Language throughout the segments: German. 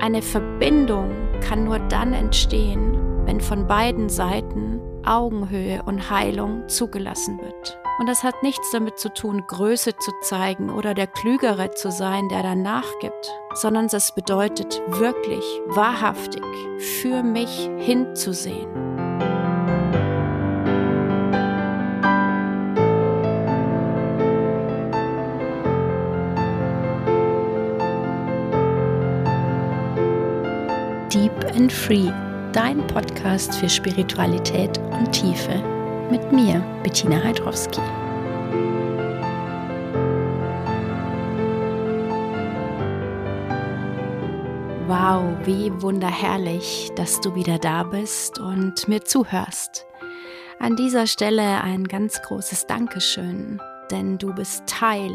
Eine Verbindung kann nur dann entstehen, wenn von beiden Seiten Augenhöhe und Heilung zugelassen wird. Und das hat nichts damit zu tun, Größe zu zeigen oder der Klügere zu sein, der dann nachgibt, sondern es bedeutet wirklich, wahrhaftig für mich hinzusehen. And Free, dein Podcast für Spiritualität und Tiefe mit mir, Bettina Heidrowski. Wow, wie wunderherrlich, dass du wieder da bist und mir zuhörst. An dieser Stelle ein ganz großes Dankeschön, denn du bist Teil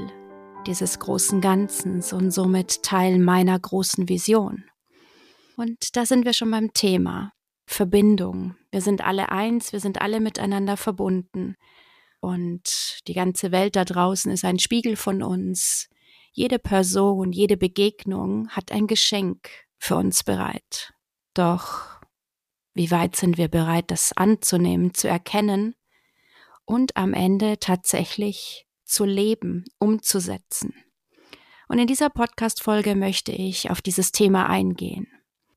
dieses großen Ganzens und somit Teil meiner großen Vision. Und da sind wir schon beim Thema. Verbindung. Wir sind alle eins, wir sind alle miteinander verbunden. Und die ganze Welt da draußen ist ein Spiegel von uns. Jede Person, jede Begegnung hat ein Geschenk für uns bereit. Doch wie weit sind wir bereit, das anzunehmen, zu erkennen und am Ende tatsächlich zu leben, umzusetzen? Und in dieser Podcast-Folge möchte ich auf dieses Thema eingehen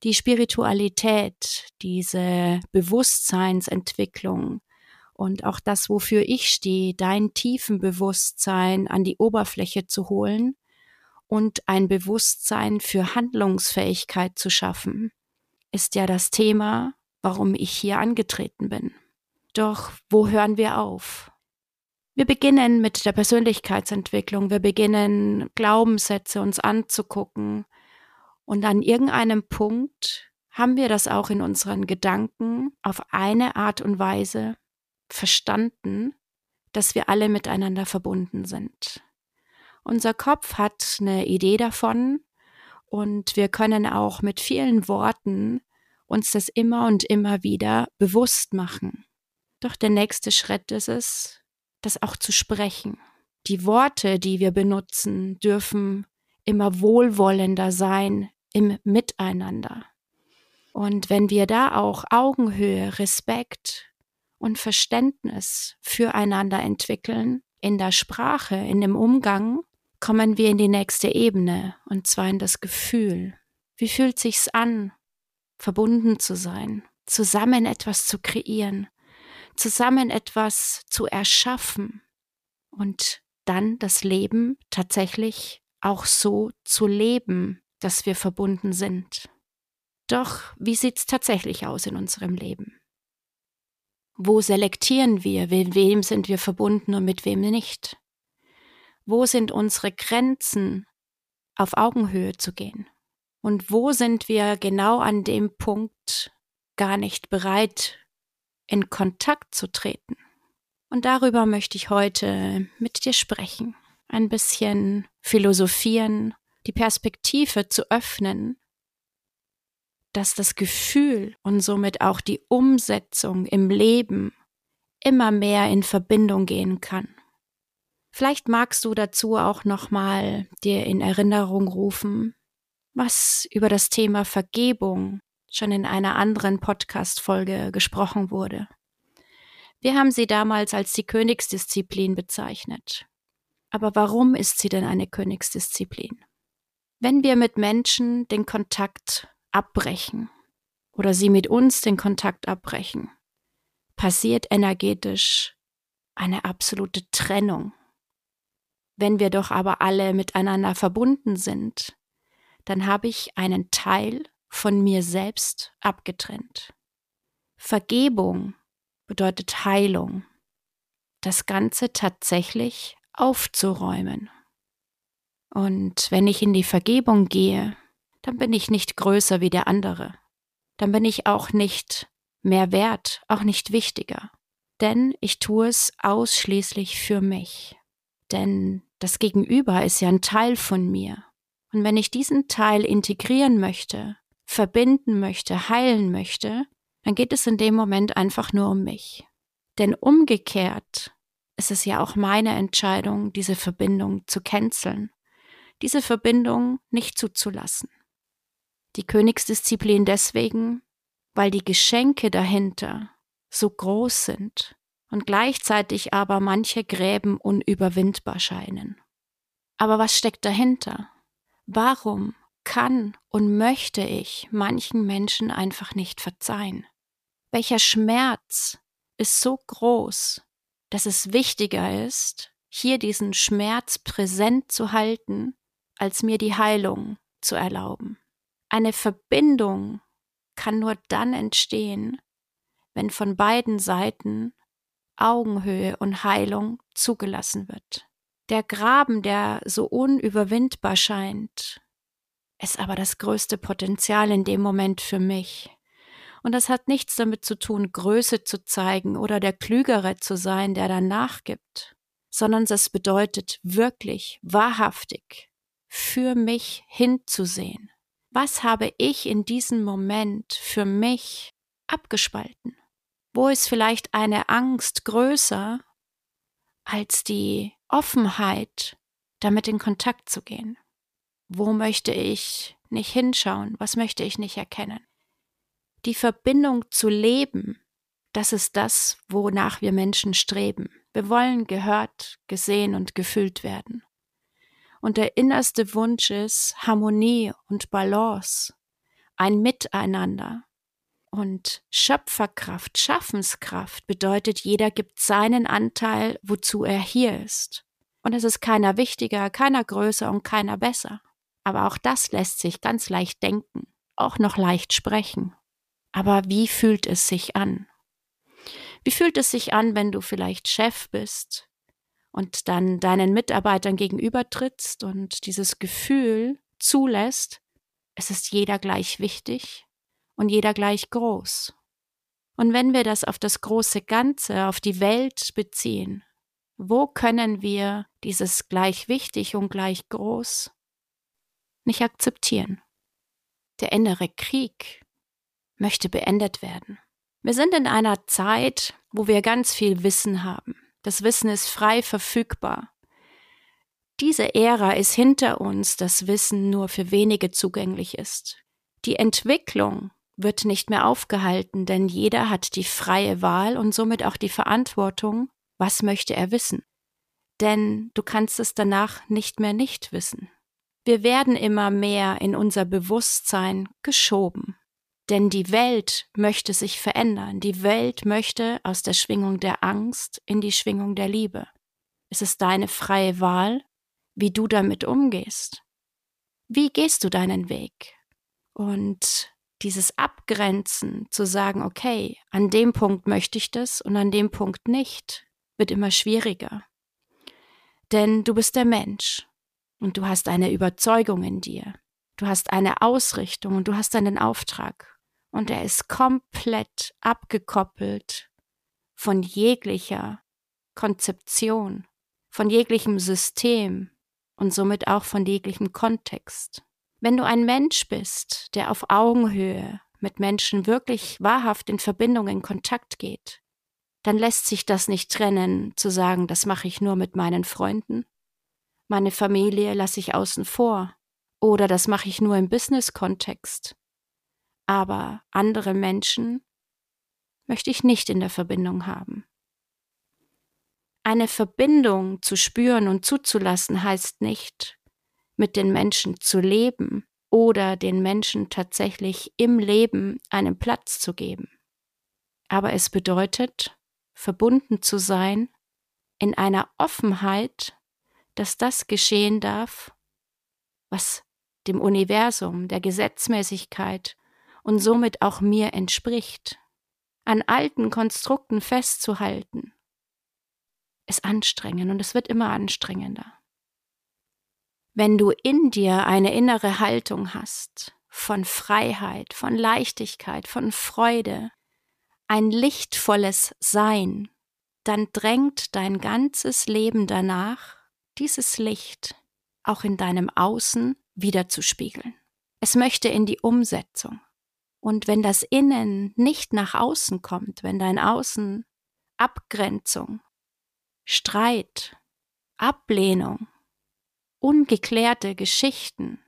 die Spiritualität, diese Bewusstseinsentwicklung und auch das, wofür ich stehe, dein tiefen Bewusstsein an die Oberfläche zu holen und ein Bewusstsein für Handlungsfähigkeit zu schaffen, ist ja das Thema, warum ich hier angetreten bin. Doch wo hören wir auf? Wir beginnen mit der Persönlichkeitsentwicklung, wir beginnen Glaubenssätze uns anzugucken, und an irgendeinem Punkt haben wir das auch in unseren Gedanken auf eine Art und Weise verstanden, dass wir alle miteinander verbunden sind. Unser Kopf hat eine Idee davon und wir können auch mit vielen Worten uns das immer und immer wieder bewusst machen. Doch der nächste Schritt ist es, das auch zu sprechen. Die Worte, die wir benutzen, dürfen immer wohlwollender sein, im Miteinander. Und wenn wir da auch Augenhöhe, Respekt und Verständnis füreinander entwickeln, in der Sprache, in dem Umgang, kommen wir in die nächste Ebene, und zwar in das Gefühl. Wie fühlt sich's an, verbunden zu sein, zusammen etwas zu kreieren, zusammen etwas zu erschaffen und dann das Leben tatsächlich auch so zu leben, dass wir verbunden sind. Doch wie sieht's tatsächlich aus in unserem Leben? Wo selektieren wir, mit wem sind wir verbunden und mit wem nicht? Wo sind unsere Grenzen, auf Augenhöhe zu gehen? Und wo sind wir genau an dem Punkt gar nicht bereit, in Kontakt zu treten? Und darüber möchte ich heute mit dir sprechen, ein bisschen philosophieren die Perspektive zu öffnen, dass das Gefühl und somit auch die Umsetzung im Leben immer mehr in Verbindung gehen kann. Vielleicht magst du dazu auch nochmal dir in Erinnerung rufen, was über das Thema Vergebung schon in einer anderen Podcast-Folge gesprochen wurde. Wir haben sie damals als die Königsdisziplin bezeichnet. Aber warum ist sie denn eine Königsdisziplin? Wenn wir mit Menschen den Kontakt abbrechen oder sie mit uns den Kontakt abbrechen, passiert energetisch eine absolute Trennung. Wenn wir doch aber alle miteinander verbunden sind, dann habe ich einen Teil von mir selbst abgetrennt. Vergebung bedeutet Heilung, das Ganze tatsächlich aufzuräumen. Und wenn ich in die Vergebung gehe, dann bin ich nicht größer wie der andere. Dann bin ich auch nicht mehr wert, auch nicht wichtiger. Denn ich tue es ausschließlich für mich. Denn das Gegenüber ist ja ein Teil von mir. Und wenn ich diesen Teil integrieren möchte, verbinden möchte, heilen möchte, dann geht es in dem Moment einfach nur um mich. Denn umgekehrt ist es ja auch meine Entscheidung, diese Verbindung zu canceln diese Verbindung nicht zuzulassen. Die Königsdisziplin deswegen, weil die Geschenke dahinter so groß sind und gleichzeitig aber manche Gräben unüberwindbar scheinen. Aber was steckt dahinter? Warum kann und möchte ich manchen Menschen einfach nicht verzeihen? Welcher Schmerz ist so groß, dass es wichtiger ist, hier diesen Schmerz präsent zu halten, als mir die Heilung zu erlauben? Eine Verbindung kann nur dann entstehen, wenn von beiden Seiten Augenhöhe und Heilung zugelassen wird. Der Graben, der so unüberwindbar scheint, ist aber das größte Potenzial in dem Moment für mich. Und das hat nichts damit zu tun, Größe zu zeigen oder der Klügere zu sein, der dann nachgibt, sondern das bedeutet wirklich, wahrhaftig, für mich hinzusehen. Was habe ich in diesem Moment für mich abgespalten? Wo ist vielleicht eine Angst größer als die Offenheit, damit in Kontakt zu gehen? Wo möchte ich nicht hinschauen? Was möchte ich nicht erkennen? Die Verbindung zu leben, das ist das, wonach wir Menschen streben. Wir wollen gehört, gesehen und gefühlt werden. Und der innerste Wunsch ist Harmonie und Balance, ein Miteinander, und Schöpferkraft, Schaffenskraft bedeutet, jeder gibt seinen Anteil, wozu er hier ist. Und es ist keiner wichtiger, keiner größer und keiner besser. Aber auch das lässt sich ganz leicht denken, auch noch leicht sprechen. Aber wie fühlt es sich an? Wie fühlt es sich an, wenn du vielleicht Chef bist und dann deinen Mitarbeitern gegenübertrittst und dieses Gefühl zulässt, es ist jeder gleich wichtig, und jeder gleich groß. Und wenn wir das auf das große Ganze, auf die Welt beziehen, wo können wir dieses gleich wichtig und gleich groß nicht akzeptieren? Der innere Krieg möchte beendet werden. Wir sind in einer Zeit, wo wir ganz viel Wissen haben. Das Wissen ist frei verfügbar. Diese Ära ist hinter uns, das Wissen nur für wenige zugänglich ist. Die Entwicklung wird nicht mehr aufgehalten, denn jeder hat die freie Wahl und somit auch die Verantwortung, was möchte er wissen. Denn du kannst es danach nicht mehr nicht wissen. Wir werden immer mehr in unser Bewusstsein geschoben. Denn die Welt möchte sich verändern. Die Welt möchte aus der Schwingung der Angst in die Schwingung der Liebe. Es ist deine freie Wahl, wie du damit umgehst. Wie gehst du deinen Weg? Und dieses Abgrenzen, zu sagen, okay, an dem Punkt möchte ich das und an dem Punkt nicht, wird immer schwieriger. Denn du bist der Mensch und du hast eine Überzeugung in dir. Du hast eine Ausrichtung und du hast einen Auftrag. Und er ist komplett abgekoppelt von jeglicher Konzeption, von jeglichem System und somit auch von jeglichem Kontext. Wenn du ein Mensch bist, der auf Augenhöhe mit Menschen wirklich wahrhaft in Verbindung, in Kontakt geht, dann lässt sich das nicht trennen, zu sagen, das mache ich nur mit meinen Freunden, meine Familie lasse ich außen vor oder das mache ich nur im Business-Kontext. Aber andere Menschen möchte ich nicht in der Verbindung haben. Eine Verbindung zu spüren und zuzulassen heißt nicht, mit den Menschen zu leben oder den Menschen tatsächlich im Leben einen Platz zu geben. Aber es bedeutet, verbunden zu sein in einer Offenheit, dass das geschehen darf, was dem Universum, der Gesetzmäßigkeit und somit auch mir entspricht. An alten Konstrukten festzuhalten, ist anstrengend und es wird immer anstrengender wenn du in dir eine innere Haltung hast von Freiheit, von Leichtigkeit, von Freude, ein lichtvolles Sein, dann drängt dein ganzes Leben danach, dieses Licht auch in deinem Außen wiederzuspiegeln. Es möchte in die Umsetzung. Und wenn das Innen nicht nach außen kommt, wenn dein Außen Abgrenzung, Streit, Ablehnung, ungeklärte Geschichten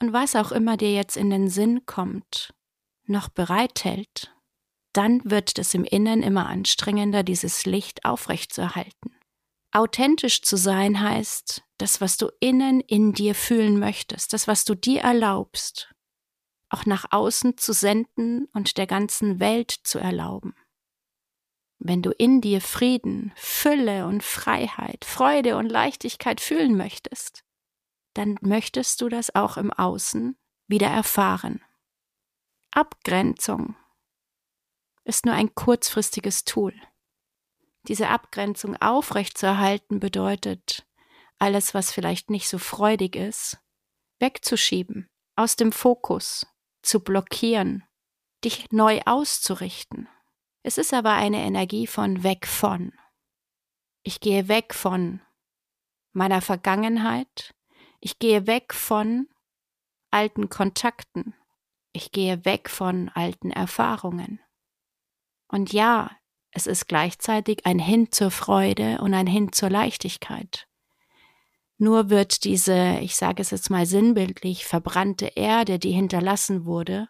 und was auch immer dir jetzt in den Sinn kommt, noch bereithält, dann wird es im Innen immer anstrengender, dieses Licht aufrechtzuerhalten. Authentisch zu sein heißt, das, was du innen in dir fühlen möchtest, das, was du dir erlaubst, auch nach außen zu senden und der ganzen Welt zu erlauben. Wenn du in dir Frieden, Fülle und Freiheit, Freude und Leichtigkeit fühlen möchtest, dann möchtest du das auch im Außen wieder erfahren. Abgrenzung ist nur ein kurzfristiges Tool. Diese Abgrenzung aufrechtzuerhalten bedeutet, alles, was vielleicht nicht so freudig ist, wegzuschieben, aus dem Fokus, zu blockieren, dich neu auszurichten. Es ist aber eine Energie von weg von. Ich gehe weg von meiner Vergangenheit, ich gehe weg von alten Kontakten, ich gehe weg von alten Erfahrungen. Und ja, es ist gleichzeitig ein Hin zur Freude und ein Hin zur Leichtigkeit. Nur wird diese, ich sage es jetzt mal sinnbildlich, verbrannte Erde, die hinterlassen wurde,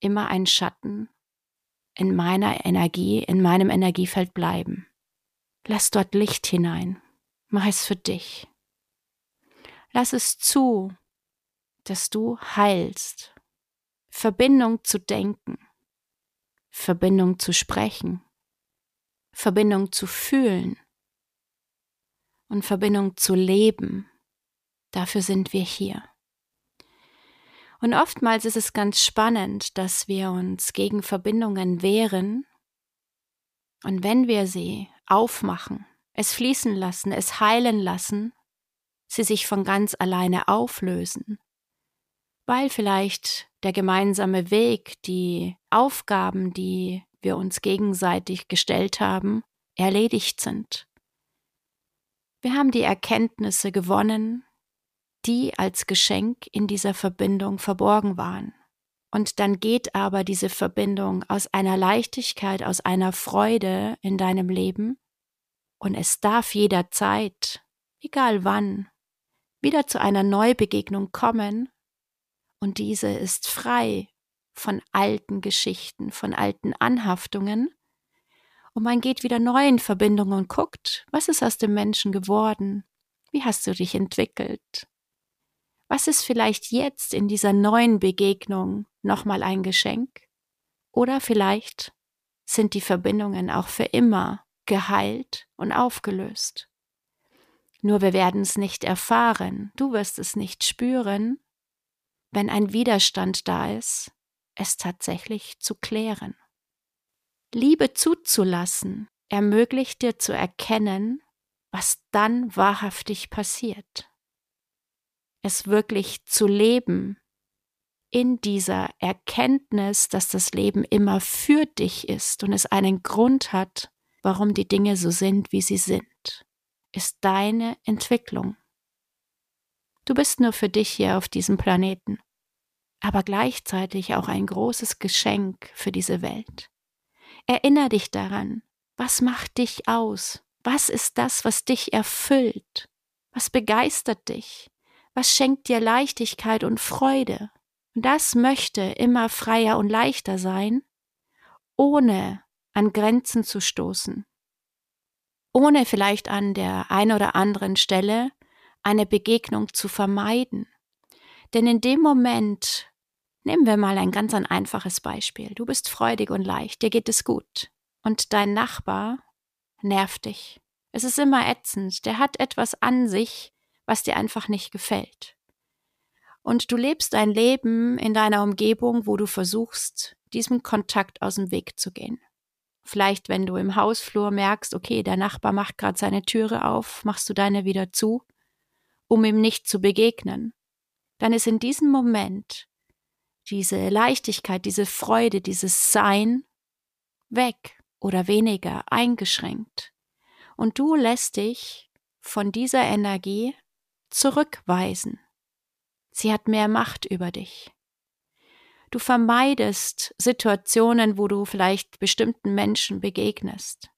immer ein Schatten in meiner Energie, in meinem Energiefeld bleiben. Lass dort Licht hinein. Mach es für dich. Lass es zu, dass du heilst. Verbindung zu denken. Verbindung zu sprechen. Verbindung zu fühlen und Verbindung zu leben. Dafür sind wir hier. Und oftmals ist es ganz spannend, dass wir uns gegen Verbindungen wehren. Und wenn wir sie aufmachen, es fließen lassen, es heilen lassen, sie sich von ganz alleine auflösen, weil vielleicht der gemeinsame Weg, die Aufgaben, die wir uns gegenseitig gestellt haben, erledigt sind. Wir haben die Erkenntnisse gewonnen, die als Geschenk in dieser Verbindung verborgen waren. Und dann geht aber diese Verbindung aus einer Leichtigkeit, aus einer Freude in deinem Leben. Und es darf jederzeit, egal wann, wieder zu einer Neubegegnung kommen. Und diese ist frei von alten Geschichten, von alten Anhaftungen und man geht wieder neu in Verbindung und guckt, was ist aus dem Menschen geworden? Wie hast du dich entwickelt? Was ist vielleicht jetzt in dieser neuen Begegnung nochmal ein Geschenk? Oder vielleicht sind die Verbindungen auch für immer geheilt und aufgelöst. Nur wir werden es nicht erfahren, du wirst es nicht spüren, wenn ein Widerstand da ist, es tatsächlich zu klären. Liebe zuzulassen ermöglicht dir zu erkennen, was dann wahrhaftig passiert. Es wirklich zu leben in dieser Erkenntnis, dass das Leben immer für dich ist und es einen Grund hat, warum die Dinge so sind, wie sie sind, ist deine Entwicklung. Du bist nur für dich hier auf diesem Planeten, aber gleichzeitig auch ein großes Geschenk für diese Welt. Erinner dich daran, was macht dich aus? Was ist das, was dich erfüllt? Was begeistert dich? Was schenkt dir Leichtigkeit und Freude? Und das möchte immer freier und leichter sein, ohne an Grenzen zu stoßen, ohne vielleicht an der ein oder anderen Stelle eine Begegnung zu vermeiden. Denn in dem Moment, Nehmen wir mal ein ganz ein einfaches Beispiel. Du bist freudig und leicht, dir geht es gut. Und dein Nachbar nervt dich. Es ist immer ätzend, der hat etwas an sich, was dir einfach nicht gefällt. Und du lebst dein Leben in deiner Umgebung, wo du versuchst, diesem Kontakt aus dem Weg zu gehen. Vielleicht, wenn du im Hausflur merkst, okay, der Nachbar macht gerade seine Türe auf, machst du deine wieder zu, um ihm nicht zu begegnen. Dann ist in diesem Moment diese Leichtigkeit, diese Freude, dieses Sein weg oder weniger eingeschränkt. Und du lässt dich von dieser Energie zurückweisen. Sie hat mehr Macht über dich. Du vermeidest Situationen, wo du vielleicht bestimmten Menschen begegnest,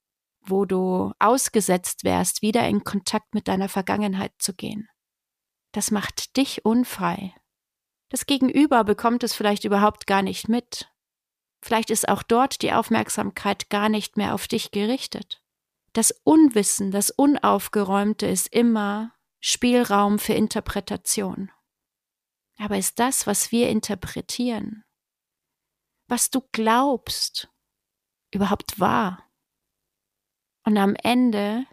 wo du ausgesetzt wärst, wieder in Kontakt mit deiner Vergangenheit zu gehen. Das macht dich unfrei Das Gegenüber bekommt es vielleicht überhaupt gar nicht mit. Vielleicht ist auch dort die Aufmerksamkeit gar nicht mehr auf dich gerichtet. Das Unwissen, das Unaufgeräumte ist immer Spielraum für Interpretation. Aber ist das, was wir interpretieren, was du glaubst, überhaupt wahr? Und am Ende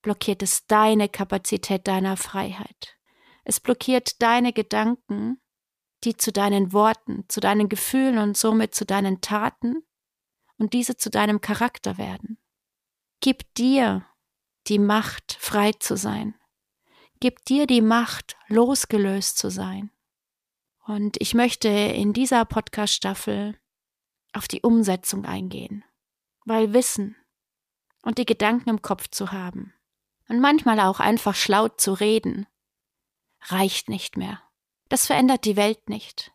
blockiert es deine Kapazität deiner Freiheit. Es blockiert deine Gedanken, die zu deinen Worten, zu deinen Gefühlen und somit zu deinen Taten und diese zu deinem Charakter werden. Gib dir die Macht, frei zu sein. Gib dir die Macht, losgelöst zu sein. Und ich möchte in dieser Podcast-Staffel auf die Umsetzung eingehen, weil Wissen und die Gedanken im Kopf zu haben und manchmal auch einfach schlau zu reden, reicht nicht mehr. Das verändert die Welt nicht.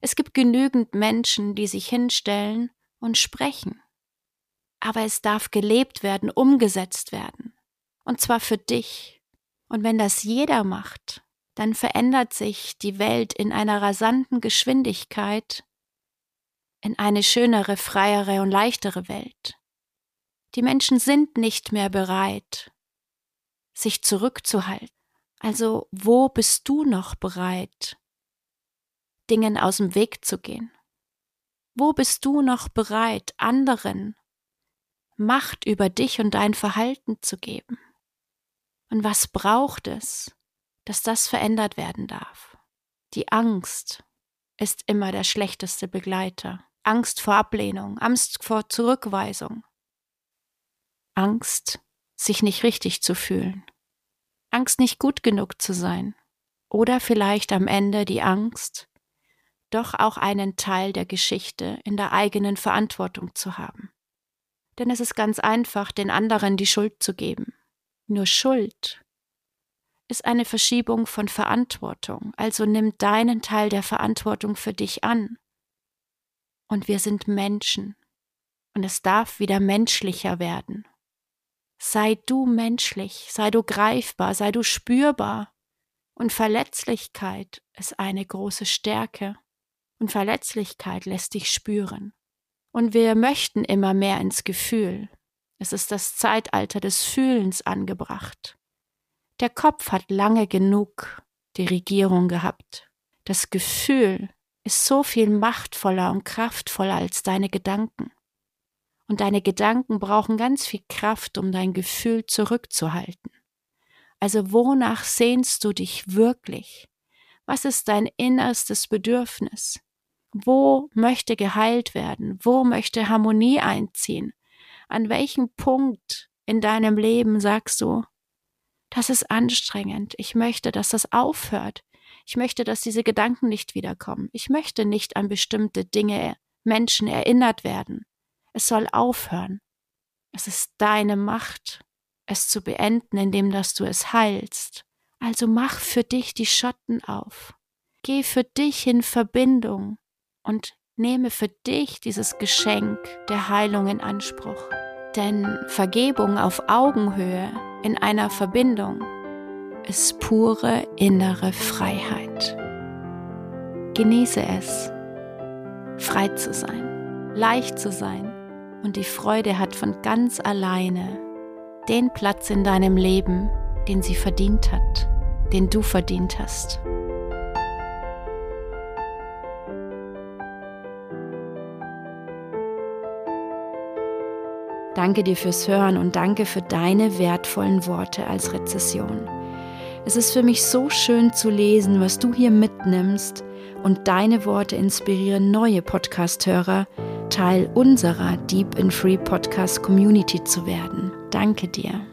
Es gibt genügend Menschen, die sich hinstellen und sprechen. Aber es darf gelebt werden, umgesetzt werden. Und zwar für dich. Und wenn das jeder macht, dann verändert sich die Welt in einer rasanten Geschwindigkeit in eine schönere, freiere und leichtere Welt. Die Menschen sind nicht mehr bereit, sich zurückzuhalten. Also wo bist du noch bereit, Dingen aus dem Weg zu gehen? Wo bist du noch bereit, anderen Macht über dich und dein Verhalten zu geben? Und was braucht es, dass das verändert werden darf? Die Angst ist immer der schlechteste Begleiter. Angst vor Ablehnung, Angst vor Zurückweisung, Angst, sich nicht richtig zu fühlen. Angst, nicht gut genug zu sein. Oder vielleicht am Ende die Angst, doch auch einen Teil der Geschichte in der eigenen Verantwortung zu haben. Denn es ist ganz einfach, den anderen die Schuld zu geben. Nur Schuld ist eine Verschiebung von Verantwortung, also nimm deinen Teil der Verantwortung für dich an. Und wir sind Menschen, und es darf wieder menschlicher werden. Sei du menschlich, sei du greifbar, sei du spürbar. Und Verletzlichkeit ist eine große Stärke. Und Verletzlichkeit lässt dich spüren. Und wir möchten immer mehr ins Gefühl. Es ist das Zeitalter des Fühlens angebracht. Der Kopf hat lange genug die Regierung gehabt. Das Gefühl ist so viel machtvoller und kraftvoller als deine Gedanken. Und deine Gedanken brauchen ganz viel Kraft, um dein Gefühl zurückzuhalten. Also wonach sehnst du dich wirklich? Was ist dein innerstes Bedürfnis? Wo möchte geheilt werden? Wo möchte Harmonie einziehen? An welchem Punkt in deinem Leben sagst du, das ist anstrengend, ich möchte, dass das aufhört, ich möchte, dass diese Gedanken nicht wiederkommen, ich möchte nicht an bestimmte Dinge, Menschen erinnert werden. Es soll aufhören. Es ist deine Macht, es zu beenden, indem dass du es heilst. Also mach für dich die Schotten auf. Geh für dich in Verbindung und nehme für dich dieses Geschenk der Heilung in Anspruch. Denn Vergebung auf Augenhöhe in einer Verbindung ist pure innere Freiheit. Genieße es, frei zu sein, leicht zu sein und die Freude hat von ganz alleine den Platz in deinem Leben, den sie verdient hat, den du verdient hast. Danke dir fürs Hören und danke für deine wertvollen Worte als Rezession. Es ist für mich so schön zu lesen, was du hier mitnimmst und deine Worte inspirieren neue Podcast-Hörer, Teil unserer Deep in Free Podcast Community zu werden. Danke dir.